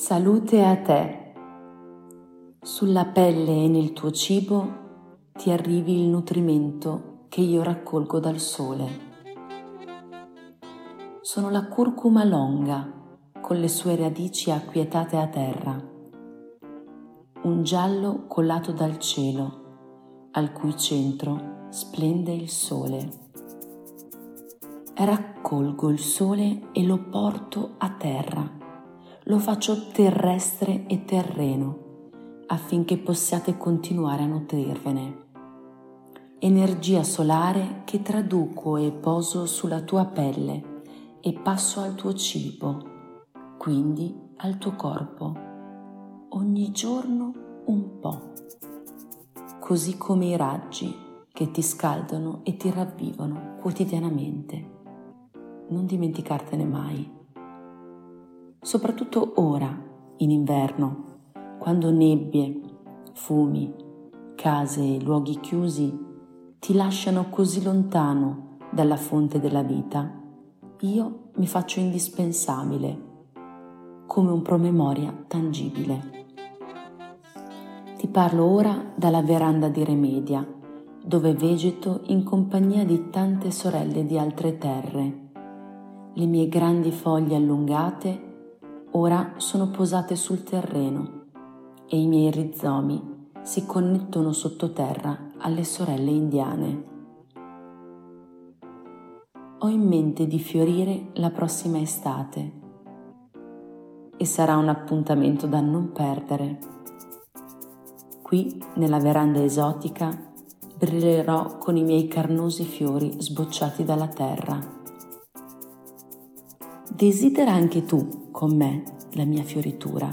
Salute a te. Sulla pelle e nel tuo cibo ti arrivi il nutrimento che io raccolgo dal sole. Sono la curcuma longa con le sue radici acquietate a terra, un giallo collato dal cielo, al cui centro splende il sole. Raccolgo il sole e lo porto a terra lo faccio terrestre e terreno affinché possiate continuare a nutrirvene. Energia solare che traduco e poso sulla tua pelle e passo al tuo cibo, quindi al tuo corpo, ogni giorno un po', così come i raggi che ti scaldano e ti ravvivano quotidianamente. Non dimenticartene mai soprattutto ora, in inverno, quando nebbie, fumi, case e luoghi chiusi ti lasciano così lontano dalla fonte della vita, io mi faccio indispensabile, come un promemoria tangibile. Ti parlo ora dalla veranda di Remedia, dove vegeto in compagnia di tante sorelle di altre terre. Le mie grandi foglie allungate ora sono posate sul terreno e i miei rizomi si connettono sottoterra alle sorelle indiane. Ho in mente di fiorire la prossima estate e sarà un appuntamento da non perdere. Qui, nella veranda esotica, brillerò con i miei carnosi fiori sbocciati dalla terra Desidera anche tu con me la mia fioritura.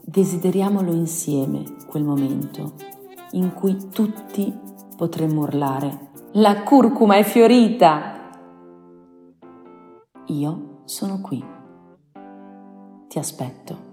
Desideriamolo insieme quel momento in cui tutti potremmo urlare La curcuma è fiorita! Io sono qui. Ti aspetto.